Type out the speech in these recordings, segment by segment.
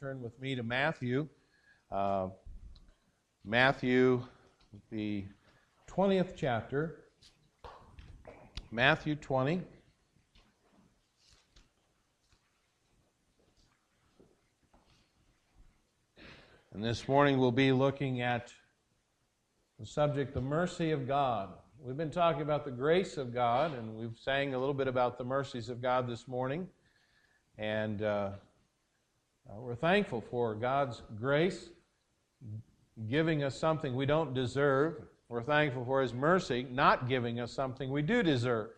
turn with me to Matthew. Uh, Matthew, the 20th chapter. Matthew 20. And this morning we'll be looking at the subject, the mercy of God. We've been talking about the grace of God, and we've sang a little bit about the mercies of God this morning. And uh, we're thankful for God's grace giving us something we don't deserve. We're thankful for His mercy not giving us something we do deserve.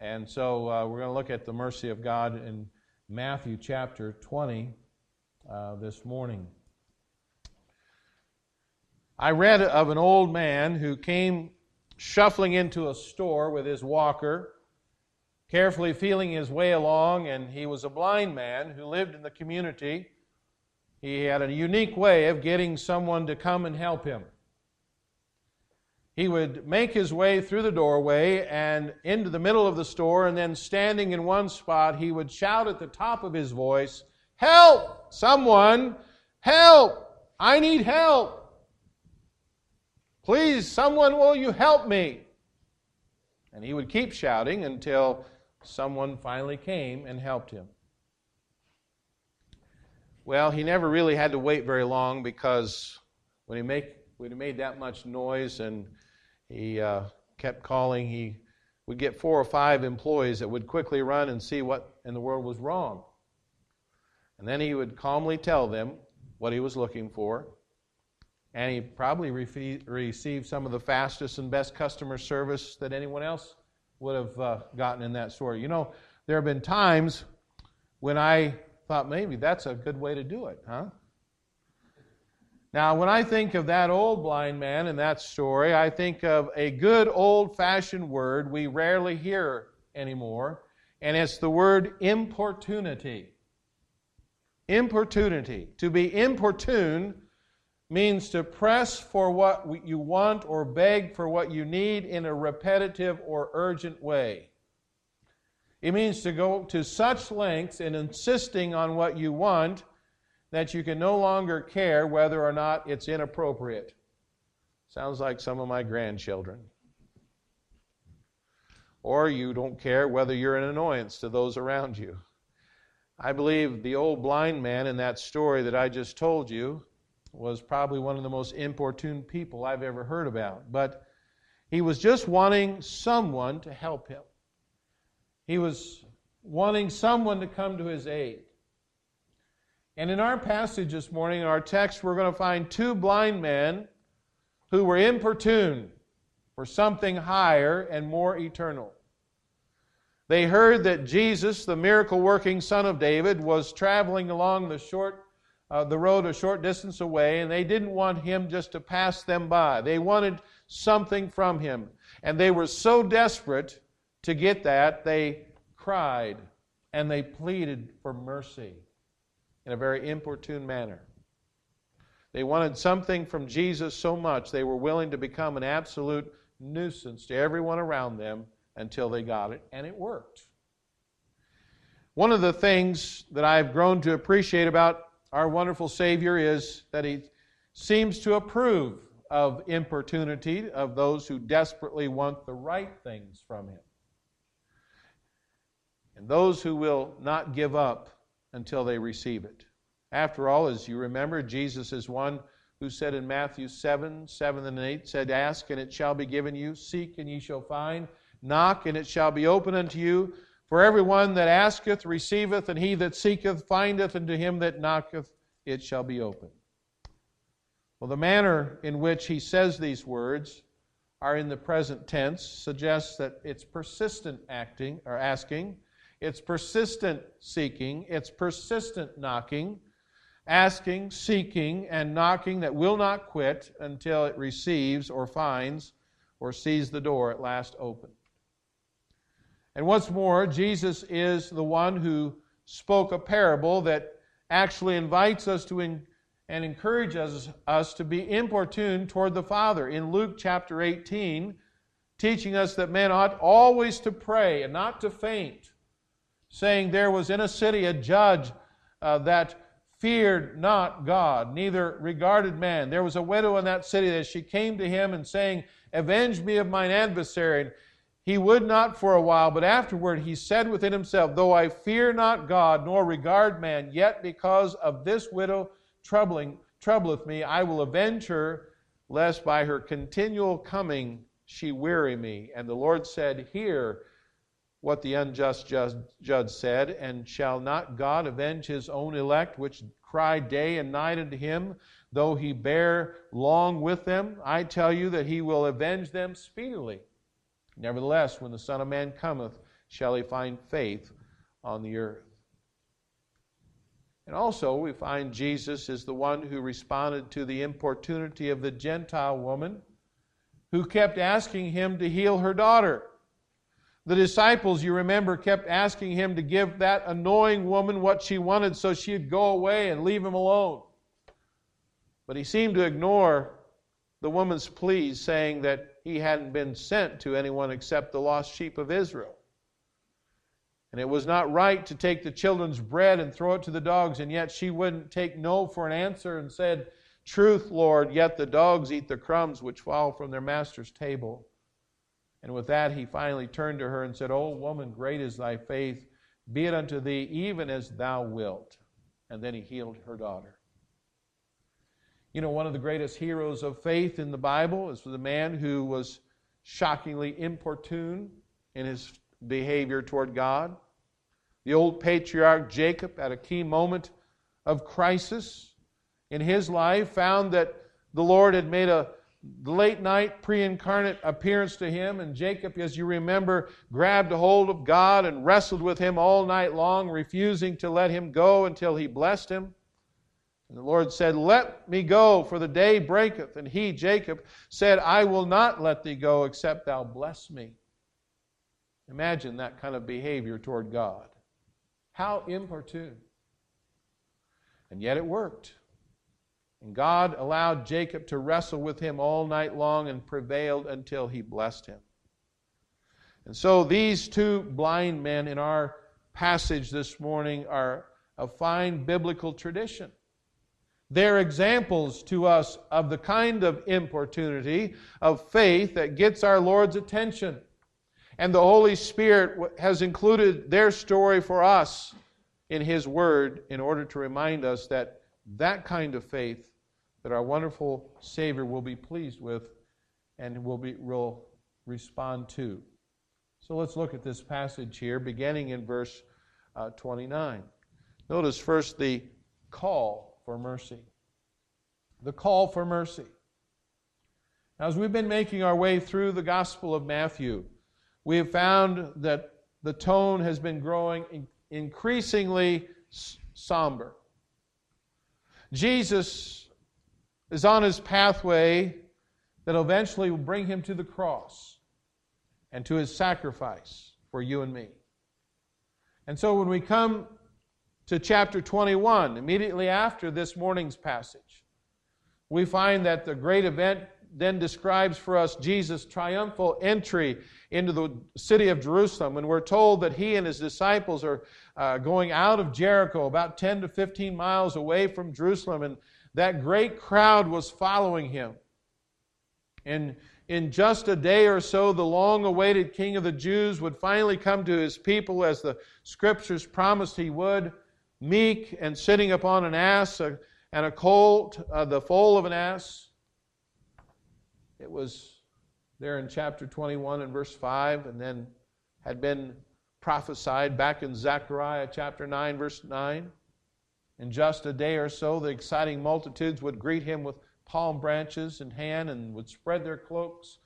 And so uh, we're going to look at the mercy of God in Matthew chapter 20 uh, this morning. I read of an old man who came shuffling into a store with his walker, carefully feeling his way along, and he was a blind man who lived in the community. He had a unique way of getting someone to come and help him. He would make his way through the doorway and into the middle of the store, and then standing in one spot, he would shout at the top of his voice, Help! Someone! Help! I need help! Please, someone, will you help me? And he would keep shouting until someone finally came and helped him. Well, he never really had to wait very long because when he, make, when he made that much noise and he uh, kept calling, he would get four or five employees that would quickly run and see what in the world was wrong. And then he would calmly tell them what he was looking for and he probably received some of the fastest and best customer service that anyone else would have uh, gotten in that story. You know, there have been times when I thought maybe that's a good way to do it, huh? Now, when I think of that old blind man in that story, I think of a good old fashioned word we rarely hear anymore, and it's the word importunity. Importunity. To be importune means to press for what you want or beg for what you need in a repetitive or urgent way. It means to go to such lengths in insisting on what you want that you can no longer care whether or not it's inappropriate. Sounds like some of my grandchildren. Or you don't care whether you're an annoyance to those around you. I believe the old blind man in that story that I just told you was probably one of the most importune people I've ever heard about. But he was just wanting someone to help him. He was wanting someone to come to his aid. And in our passage this morning, in our text, we're going to find two blind men who were importuned for something higher and more eternal. They heard that Jesus, the miracle working Son of David, was traveling along the short uh, the road a short distance away, and they didn't want him just to pass them by. They wanted something from him. And they were so desperate to get that, they cried and they pleaded for mercy in a very importune manner. They wanted something from Jesus so much they were willing to become an absolute nuisance to everyone around them until they got it, and it worked. One of the things that I've grown to appreciate about our wonderful Savior is that He seems to approve of importunity of those who desperately want the right things from Him. And those who will not give up until they receive it. After all, as you remember, Jesus is one who said in Matthew 7 7 and 8, said, Ask and it shall be given you, seek and ye shall find, knock and it shall be opened unto you. For everyone that asketh receiveth, and he that seeketh findeth, and to him that knocketh it shall be opened. Well, the manner in which he says these words are in the present tense, suggests that it's persistent acting or asking, it's persistent seeking, it's persistent knocking, asking, seeking, and knocking that will not quit until it receives or finds or sees the door at last open. And what's more, Jesus is the one who spoke a parable that actually invites us to in, and encourages us to be importuned toward the Father. In Luke chapter 18, teaching us that men ought always to pray and not to faint, saying there was in a city a judge uh, that feared not God, neither regarded man. There was a widow in that city that she came to him and saying, Avenge me of mine adversary. He would not for a while, but afterward he said within himself, Though I fear not God, nor regard man, yet because of this widow troubling troubleth me, I will avenge her, lest by her continual coming she weary me. And the Lord said, Hear what the unjust judge said, and shall not God avenge his own elect, which cry day and night unto him, though he bear long with them? I tell you that he will avenge them speedily. Nevertheless, when the Son of Man cometh, shall he find faith on the earth? And also, we find Jesus is the one who responded to the importunity of the Gentile woman who kept asking him to heal her daughter. The disciples, you remember, kept asking him to give that annoying woman what she wanted so she'd go away and leave him alone. But he seemed to ignore the woman's pleas, saying that he hadn't been sent to anyone except the lost sheep of Israel. And it was not right to take the children's bread and throw it to the dogs, and yet she wouldn't take no for an answer and said, Truth, Lord, yet the dogs eat the crumbs which fall from their master's table. And with that, he finally turned to her and said, O woman, great is thy faith. Be it unto thee even as thou wilt. And then he healed her daughter. You know, one of the greatest heroes of faith in the Bible is the man who was shockingly importune in his behavior toward God. The old patriarch Jacob, at a key moment of crisis in his life, found that the Lord had made a late night pre incarnate appearance to him. And Jacob, as you remember, grabbed a hold of God and wrestled with him all night long, refusing to let him go until he blessed him. And the Lord said, Let me go, for the day breaketh. And he, Jacob, said, I will not let thee go except thou bless me. Imagine that kind of behavior toward God. How importune. And yet it worked. And God allowed Jacob to wrestle with him all night long and prevailed until he blessed him. And so these two blind men in our passage this morning are a fine biblical tradition. They're examples to us of the kind of importunity of faith that gets our Lord's attention and the Holy Spirit has included their story for us in His Word in order to remind us that that kind of faith that our wonderful Savior will be pleased with and will, be, will respond to. So let's look at this passage here, beginning in verse uh, 29. Notice first the call for mercy. The call for mercy. Now, as we've been making our way through the Gospel of Matthew, we have found that the tone has been growing increasingly somber. Jesus is on his pathway that eventually will bring him to the cross and to his sacrifice for you and me. And so when we come to chapter 21, immediately after this morning's passage, we find that the great event then describes for us Jesus' triumphal entry into the city of Jerusalem. And we're told that he and his disciples are uh, going out of Jericho, about 10 to 15 miles away from Jerusalem, and that great crowd was following him. And in just a day or so, the long awaited king of the Jews would finally come to his people as the scriptures promised he would, meek and sitting upon an ass uh, and a colt, uh, the foal of an ass. It was there in chapter 21 and verse 5, and then had been prophesied back in Zechariah chapter 9, verse 9. In just a day or so, the exciting multitudes would greet him with palm branches in hand and would spread their cloaks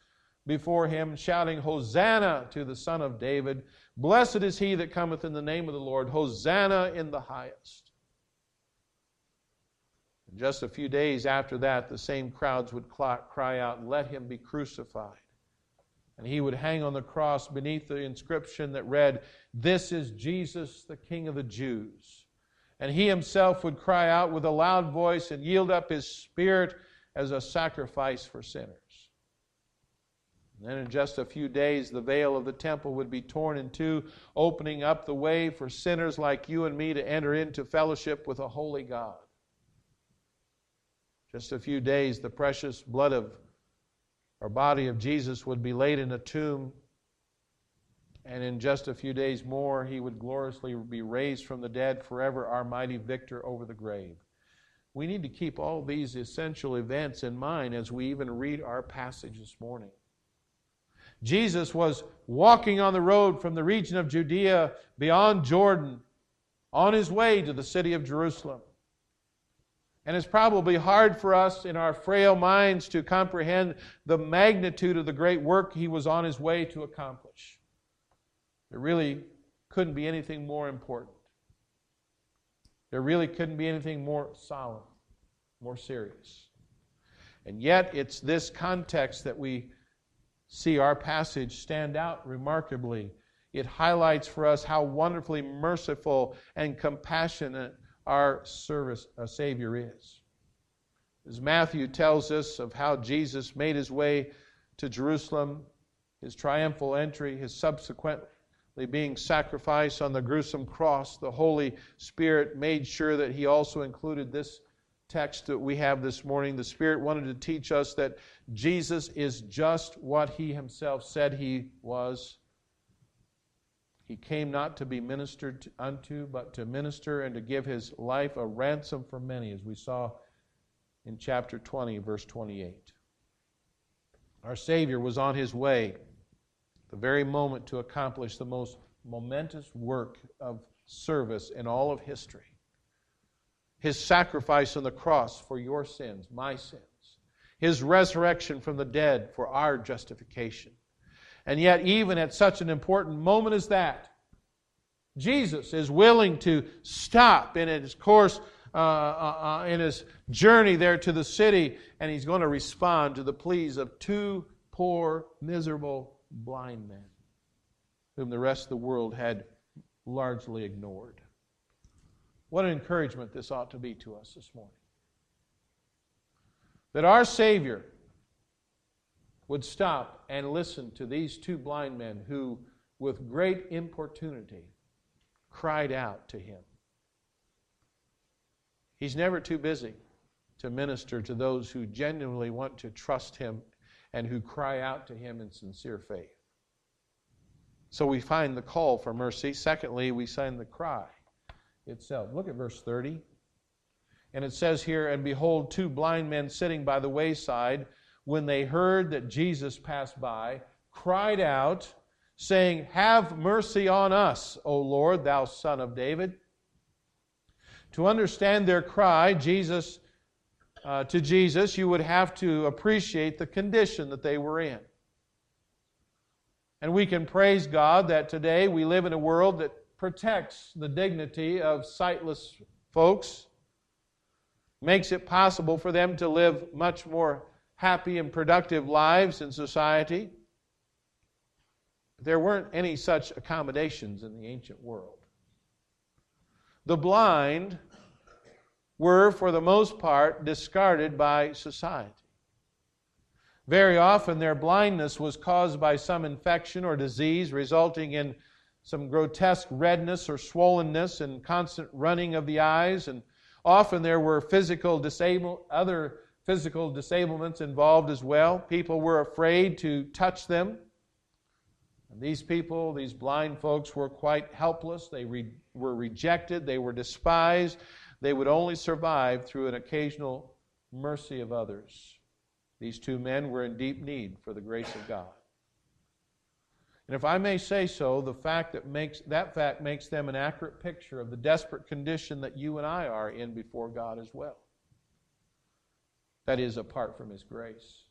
before him, shouting, Hosanna to the Son of David. Blessed is he that cometh in the name of the Lord. Hosanna in the highest. And just a few days after that, the same crowds would cry out, Let him be crucified. And he would hang on the cross beneath the inscription that read, This is Jesus, the King of the Jews. And he himself would cry out with a loud voice and yield up his spirit as a sacrifice for sinners. Then in just a few days, the veil of the temple would be torn in two, opening up the way for sinners like you and me to enter into fellowship with a holy God. Just a few days, the precious blood of or body of Jesus would be laid in a tomb, and in just a few days more, he would gloriously be raised from the dead forever, our mighty victor over the grave. We need to keep all these essential events in mind as we even read our passage this morning. Jesus was walking on the road from the region of Judea beyond Jordan on his way to the city of Jerusalem. And it's probably hard for us in our frail minds to comprehend the magnitude of the great work he was on his way to accomplish. There really couldn't be anything more important. There really couldn't be anything more solemn, more serious. And yet, it's this context that we see our passage stand out remarkably. It highlights for us how wonderfully merciful and compassionate our service, our Savior is. As Matthew tells us of how Jesus made his way to Jerusalem, his triumphal entry, his subsequently being sacrificed on the gruesome cross, the Holy Spirit made sure that he also included this text that we have this morning. The Spirit wanted to teach us that Jesus is just what He Himself said He was. He came not to be ministered unto, but to minister and to give His life a ransom for many, as we saw in chapter 20, verse 28. Our Savior was on His way, the very moment, to accomplish the most momentous work of service in all of history his sacrifice on the cross for your sins, my sins, his resurrection from the dead for our justification. And yet, even at such an important moment as that, Jesus is willing to stop in his course, uh, uh, uh, in his journey there to the city, and he's going to respond to the pleas of two poor, miserable blind men whom the rest of the world had largely ignored. What an encouragement this ought to be to us this morning. That our Savior would stop and listen to these two blind men who, with great importunity, cried out to Him. He's never too busy to minister to those who genuinely want to trust Him and who cry out to Him in sincere faith. So we find the call for mercy. Secondly, we find the cry itself. Look at verse 30. And it says here, And behold, two blind men sitting by the wayside, when they heard that Jesus passed by, cried out, saying, Have mercy on us, O Lord, thou son of David. To understand their cry, Jesus, uh, to Jesus, you would have to appreciate the condition that they were in. And we can praise God that today we live in a world that protects the dignity of sightless folks, makes it possible for them to live much more happy and productive lives in society. There weren't any such accommodations in the ancient world. The blind were, for the most part, discarded by society. Very often, their blindness was caused by some infection or disease resulting in some grotesque redness or swollenness and constant running of the eyes. And often there were physical disable, other physical disablements involved as well. People were afraid to touch them. And these people, these blind folks, were quite helpless. They re- were rejected. They were despised. They would only survive through an occasional mercy of others. These two men were in deep need for the grace of God. And if I may say so, the fact that makes that fact makes them an accurate picture of the desperate condition that you and I are in before God as well. That is apart from his grace.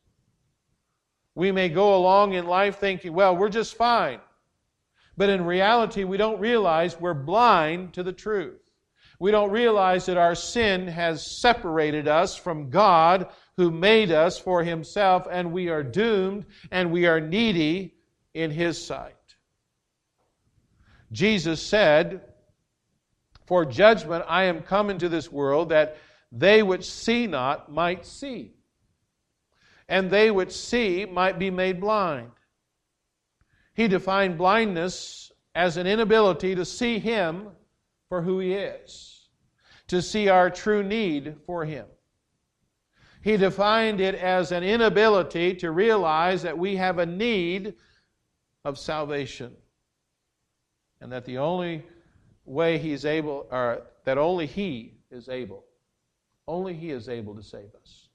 We may go along in life thinking, well, we're just fine. But in reality, we don't realize we're blind to the truth. We don't realize that our sin has separated us from God who made us for himself, and we are doomed and we are needy in his sight. Jesus said, For judgment I am come into this world, that they which see not might see, and they which see might be made blind. He defined blindness as an inability to see Him for who He is, to see our true need for Him. He defined it as an inability to realize that we have a need of salvation. And that the only way he's able, or that only he is able, only he is able to save us.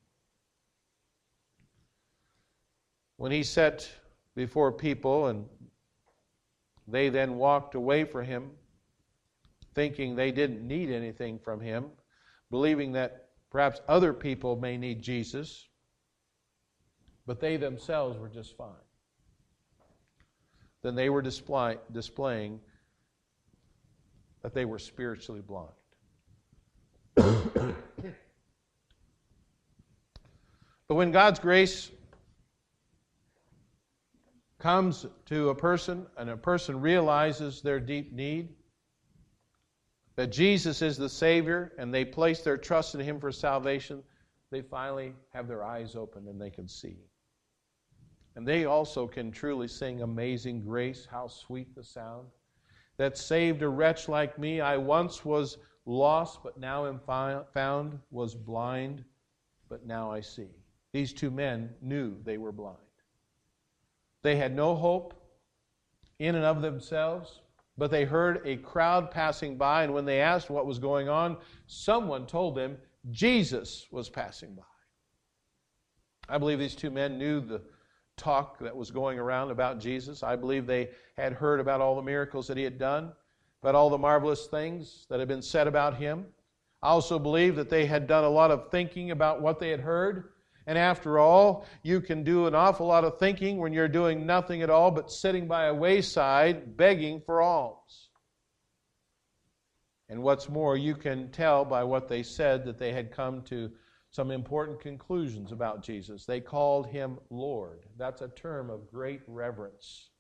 When he sat before people and they then walked away from him, thinking they didn't need anything from him, believing that perhaps other people may need Jesus, but they themselves were just fine. Then they were display, displaying that they were spiritually blind. but when God's grace comes to a person and a person realizes their deep need, that Jesus is the Savior, and they place their trust in Him for salvation, they finally have their eyes open and they can see. And they also can truly sing Amazing Grace, how sweet the sound that saved a wretch like me. I once was lost, but now am found, was blind, but now I see. These two men knew they were blind. They had no hope in and of themselves, but they heard a crowd passing by, and when they asked what was going on, someone told them Jesus was passing by. I believe these two men knew the talk that was going around about Jesus. I believe they had heard about all the miracles that he had done, about all the marvelous things that had been said about him. I also believe that they had done a lot of thinking about what they had heard and after all, you can do an awful lot of thinking when you're doing nothing at all but sitting by a wayside begging for alms. And what's more, you can tell by what they said that they had come to some important conclusions about Jesus. They called him Lord. That's a term of great reverence.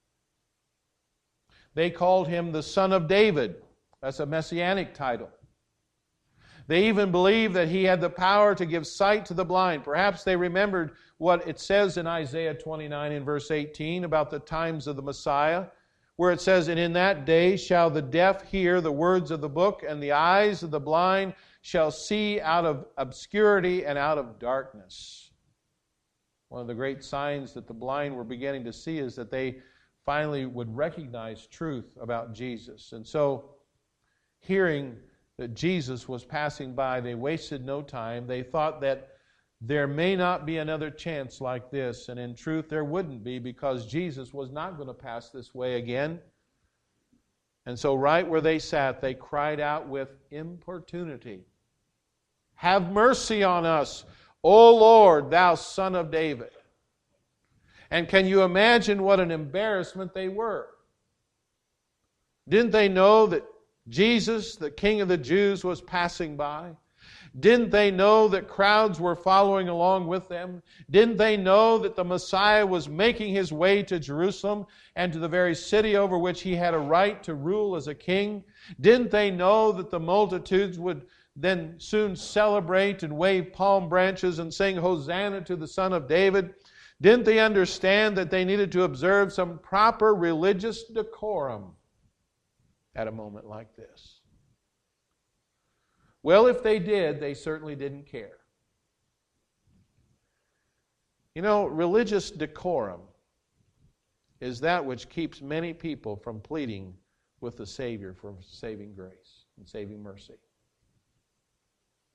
They called him the Son of David. That's a messianic title. They even believed that he had the power to give sight to the blind. Perhaps they remembered what it says in Isaiah 29 in verse 18 about the times of the Messiah, where it says, And in that day shall the deaf hear the words of the book, and the eyes of the blind shall see out of obscurity and out of darkness. One of the great signs that the blind were beginning to see is that they finally would recognize truth about Jesus. And so, hearing that Jesus was passing by. They wasted no time. They thought that there may not be another chance like this, and in truth, there wouldn't be because Jesus was not going to pass this way again. And so, right where they sat, they cried out with importunity Have mercy on us, O Lord, thou Son of David. And can you imagine what an embarrassment they were? Didn't they know that Jesus, the King of the Jews, was passing by? Didn't they know that crowds were following along with them? Didn't they know that the Messiah was making his way to Jerusalem and to the very city over which he had a right to rule as a king? Didn't they know that the multitudes would then soon celebrate and wave palm branches and sing Hosanna to the Son of David? Didn't they understand that they needed to observe some proper religious decorum? at a moment like this? Well, if they did, they certainly didn't care. You know, religious decorum is that which keeps many people from pleading with the Savior for saving grace and saving mercy.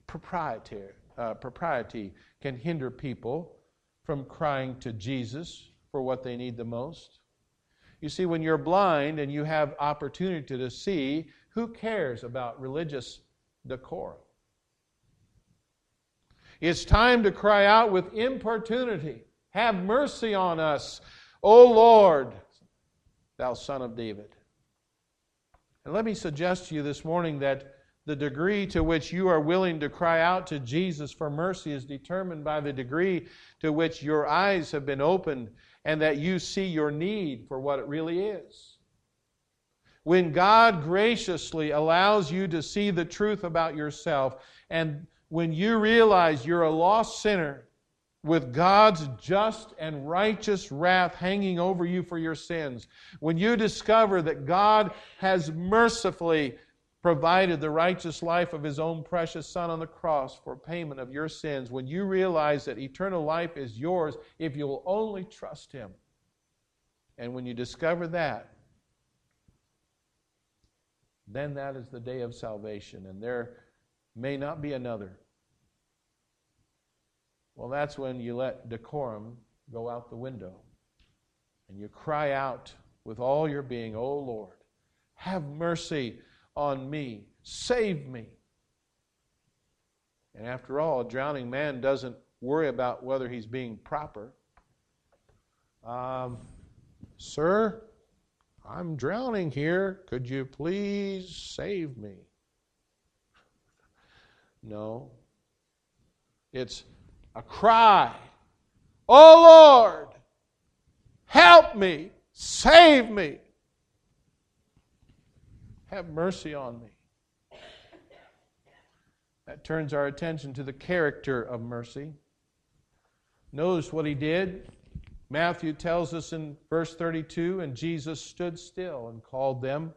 Propriety, uh, propriety can hinder people from crying to Jesus for what they need the most. You see, when you're blind and you have opportunity to see, who cares about religious decorum? It's time to cry out with importunity Have mercy on us, O Lord, thou Son of David. And let me suggest to you this morning that the degree to which you are willing to cry out to Jesus for mercy is determined by the degree to which your eyes have been opened and that you see your need for what it really is. When God graciously allows you to see the truth about yourself, and when you realize you're a lost sinner with God's just and righteous wrath hanging over you for your sins, when you discover that God has mercifully provided the righteous life of his own precious Son on the cross for payment of your sins, when you realize that eternal life is yours if you'll only trust him, and when you discover that, then that is the day of salvation, and there may not be another. Well, that's when you let decorum go out the window and you cry out with all your being, O oh Lord, have mercy on me, save me. And after all, a drowning man doesn't worry about whether he's being proper. Um, sir, I'm drowning here. Could you please save me? No. It's a cry. Oh Lord, help me, save me. Have mercy on me. That turns our attention to the character of mercy. Notice what he did. Matthew tells us in verse 32 And Jesus stood still and called them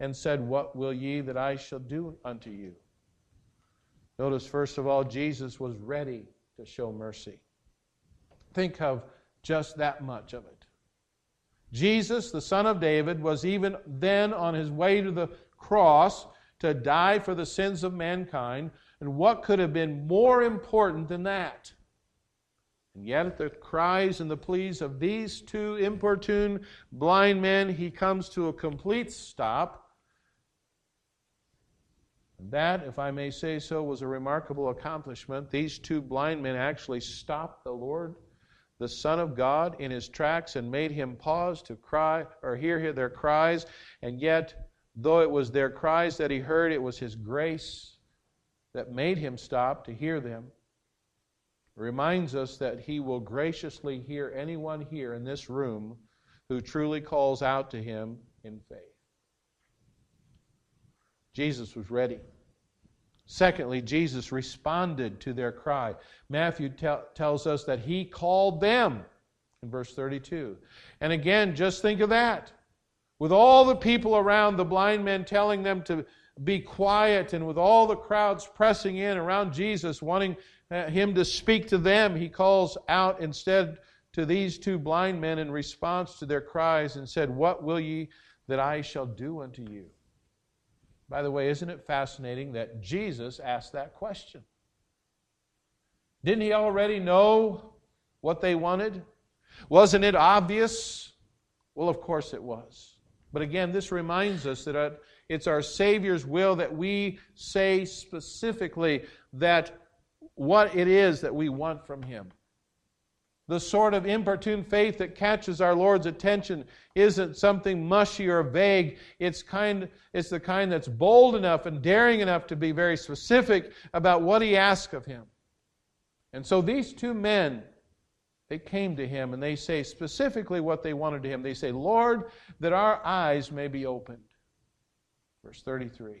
and said, What will ye that I shall do unto you? Notice, first of all, Jesus was ready to show mercy. Think of just that much of it. Jesus, the Son of David, was even then on his way to the cross to die for the sins of mankind. And what could have been more important than that? And yet, at the cries and the pleas of these two importune blind men, he comes to a complete stop. And that, if I may say so, was a remarkable accomplishment. These two blind men actually stopped the Lord, the Son of God, in his tracks and made him pause to cry or hear their cries. And yet, though it was their cries that he heard, it was his grace that made him stop to hear them reminds us that He will graciously hear anyone here in this room who truly calls out to Him in faith. Jesus was ready. Secondly, Jesus responded to their cry. Matthew tells us that He called them in verse 32. And again, just think of that. With all the people around, the blind men telling them to be quiet, and with all the crowds pressing in around Jesus, wanting uh, him to speak to them, he calls out instead to these two blind men in response to their cries and said, What will ye that I shall do unto you? By the way, isn't it fascinating that Jesus asked that question? Didn't he already know what they wanted? Wasn't it obvious? Well, of course it was. But again, this reminds us that it's our Savior's will that we say specifically that what it is that we want from Him. The sort of importune faith that catches our Lord's attention isn't something mushy or vague. It's, kind, it's the kind that's bold enough and daring enough to be very specific about what He asks of Him. And so these two men, they came to Him and they say specifically what they wanted to Him. They say, Lord, that our eyes may be opened. Verse 33.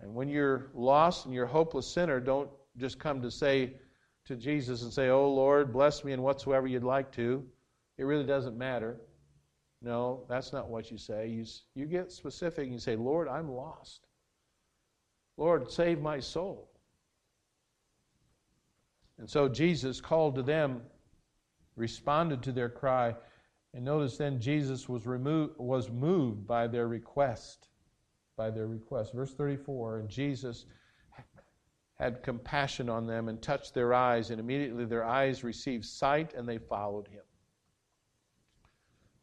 And when you're lost and you're a hopeless sinner, don't just come to say to Jesus and say, Oh Lord, bless me in whatsoever you'd like to. It really doesn't matter. No, that's not what you say. You, you get specific and you say, Lord, I'm lost. Lord, save my soul. And so Jesus called to them, responded to their cry, and notice then Jesus was, removed, was moved by their request. By their request. Verse 34 And Jesus had compassion on them and touched their eyes, and immediately their eyes received sight and they followed him.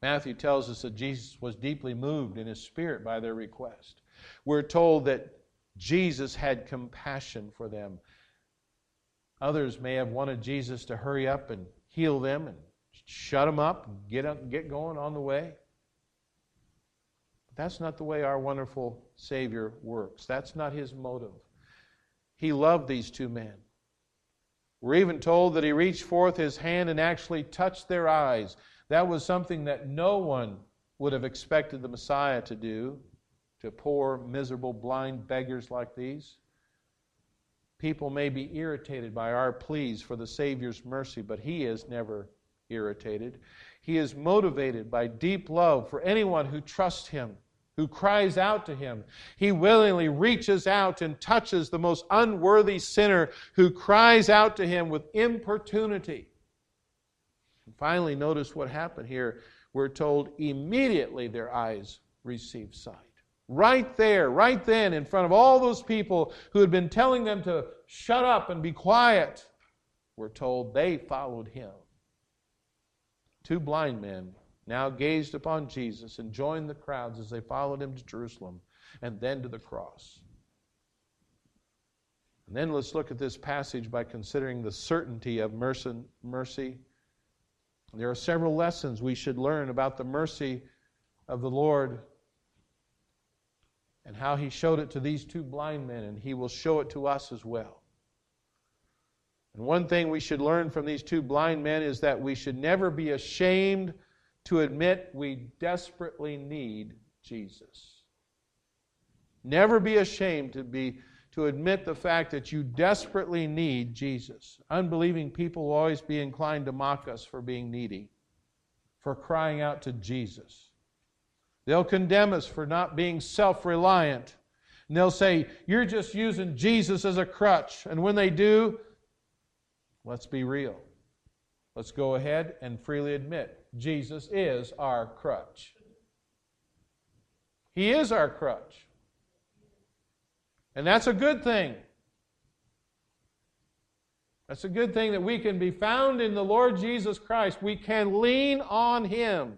Matthew tells us that Jesus was deeply moved in his spirit by their request. We're told that Jesus had compassion for them. Others may have wanted Jesus to hurry up and heal them and shut them up and get, up, get going on the way. But that's not the way our wonderful Savior works. That's not his motive. He loved these two men. We're even told that he reached forth his hand and actually touched their eyes. That was something that no one would have expected the Messiah to do to poor, miserable, blind beggars like these. People may be irritated by our pleas for the Savior's mercy, but he is never irritated. He is motivated by deep love for anyone who trusts him who cries out to him. He willingly reaches out and touches the most unworthy sinner who cries out to him with importunity. And finally, notice what happened here. We're told immediately their eyes received sight. Right there, right then, in front of all those people who had been telling them to shut up and be quiet, we're told they followed him. Two blind men now gazed upon Jesus and joined the crowds as they followed him to Jerusalem and then to the cross. And then let's look at this passage by considering the certainty of mercy. There are several lessons we should learn about the mercy of the Lord and how he showed it to these two blind men, and he will show it to us as well. And one thing we should learn from these two blind men is that we should never be ashamed to admit we desperately need Jesus. Never be ashamed to be to admit the fact that you desperately need Jesus. Unbelieving people will always be inclined to mock us for being needy, for crying out to Jesus. They'll condemn us for not being self reliant. And they'll say, You're just using Jesus as a crutch. And when they do, let's be real. Let's go ahead and freely admit Jesus is our crutch. He is our crutch. And that's a good thing. That's a good thing that we can be found in the Lord Jesus Christ. We can lean on Him.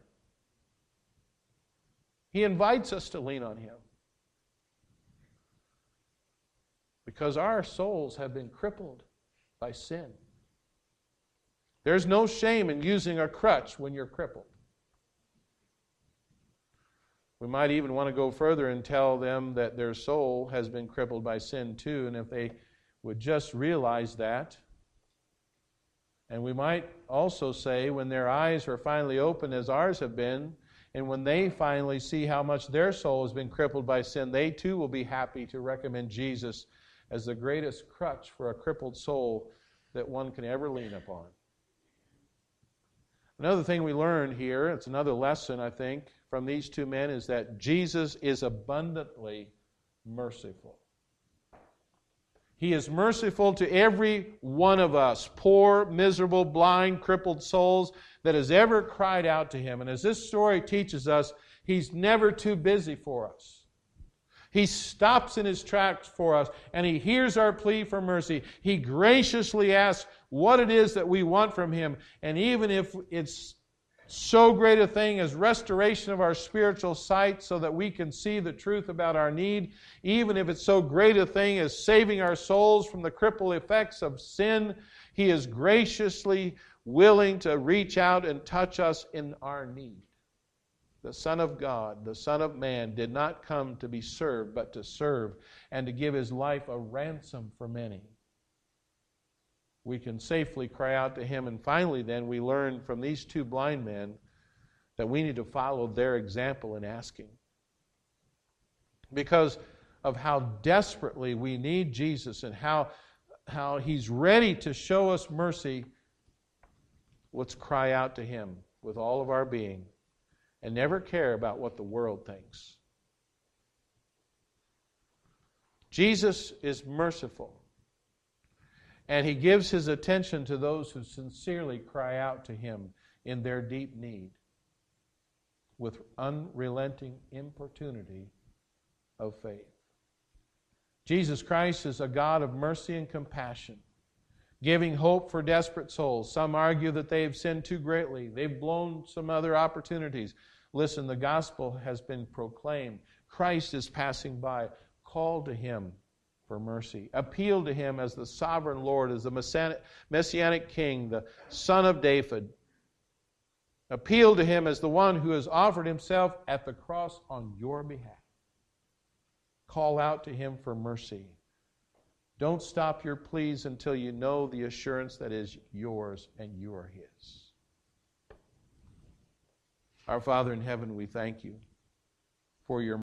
He invites us to lean on Him. Because our souls have been crippled by sin. There's no shame in using a crutch when you're crippled. We might even want to go further and tell them that their soul has been crippled by sin too, and if they would just realize that. And we might also say when their eyes are finally open, as ours have been, and when they finally see how much their soul has been crippled by sin, they too will be happy to recommend Jesus as the greatest crutch for a crippled soul that one can ever lean upon. Another thing we learn here, it's another lesson, I think, from these two men, is that Jesus is abundantly merciful. He is merciful to every one of us, poor, miserable, blind, crippled souls that has ever cried out to Him. And as this story teaches us, He's never too busy for us. He stops in His tracks for us and He hears our plea for mercy. He graciously asks what it is that we want from Him. And even if it's so great a thing as restoration of our spiritual sight so that we can see the truth about our need, even if it's so great a thing as saving our souls from the cripple effects of sin, He is graciously willing to reach out and touch us in our need. The Son of God, the Son of Man, did not come to be served, but to serve and to give His life a ransom for many we can safely cry out to Him. And finally, then, we learn from these two blind men that we need to follow their example in asking. Because of how desperately we need Jesus and how, how He's ready to show us mercy, let's cry out to Him with all of our being and never care about what the world thinks. Jesus is merciful. And he gives his attention to those who sincerely cry out to him in their deep need with unrelenting importunity of faith. Jesus Christ is a God of mercy and compassion, giving hope for desperate souls. Some argue that they have sinned too greatly, they've blown some other opportunities. Listen, the gospel has been proclaimed. Christ is passing by. Call to him for mercy. Appeal to him as the sovereign Lord, as the messianic king, the son of David. Appeal to him as the one who has offered himself at the cross on your behalf. Call out to him for mercy. Don't stop your pleas until you know the assurance that is yours and you are his. Our Father in heaven, we thank you for your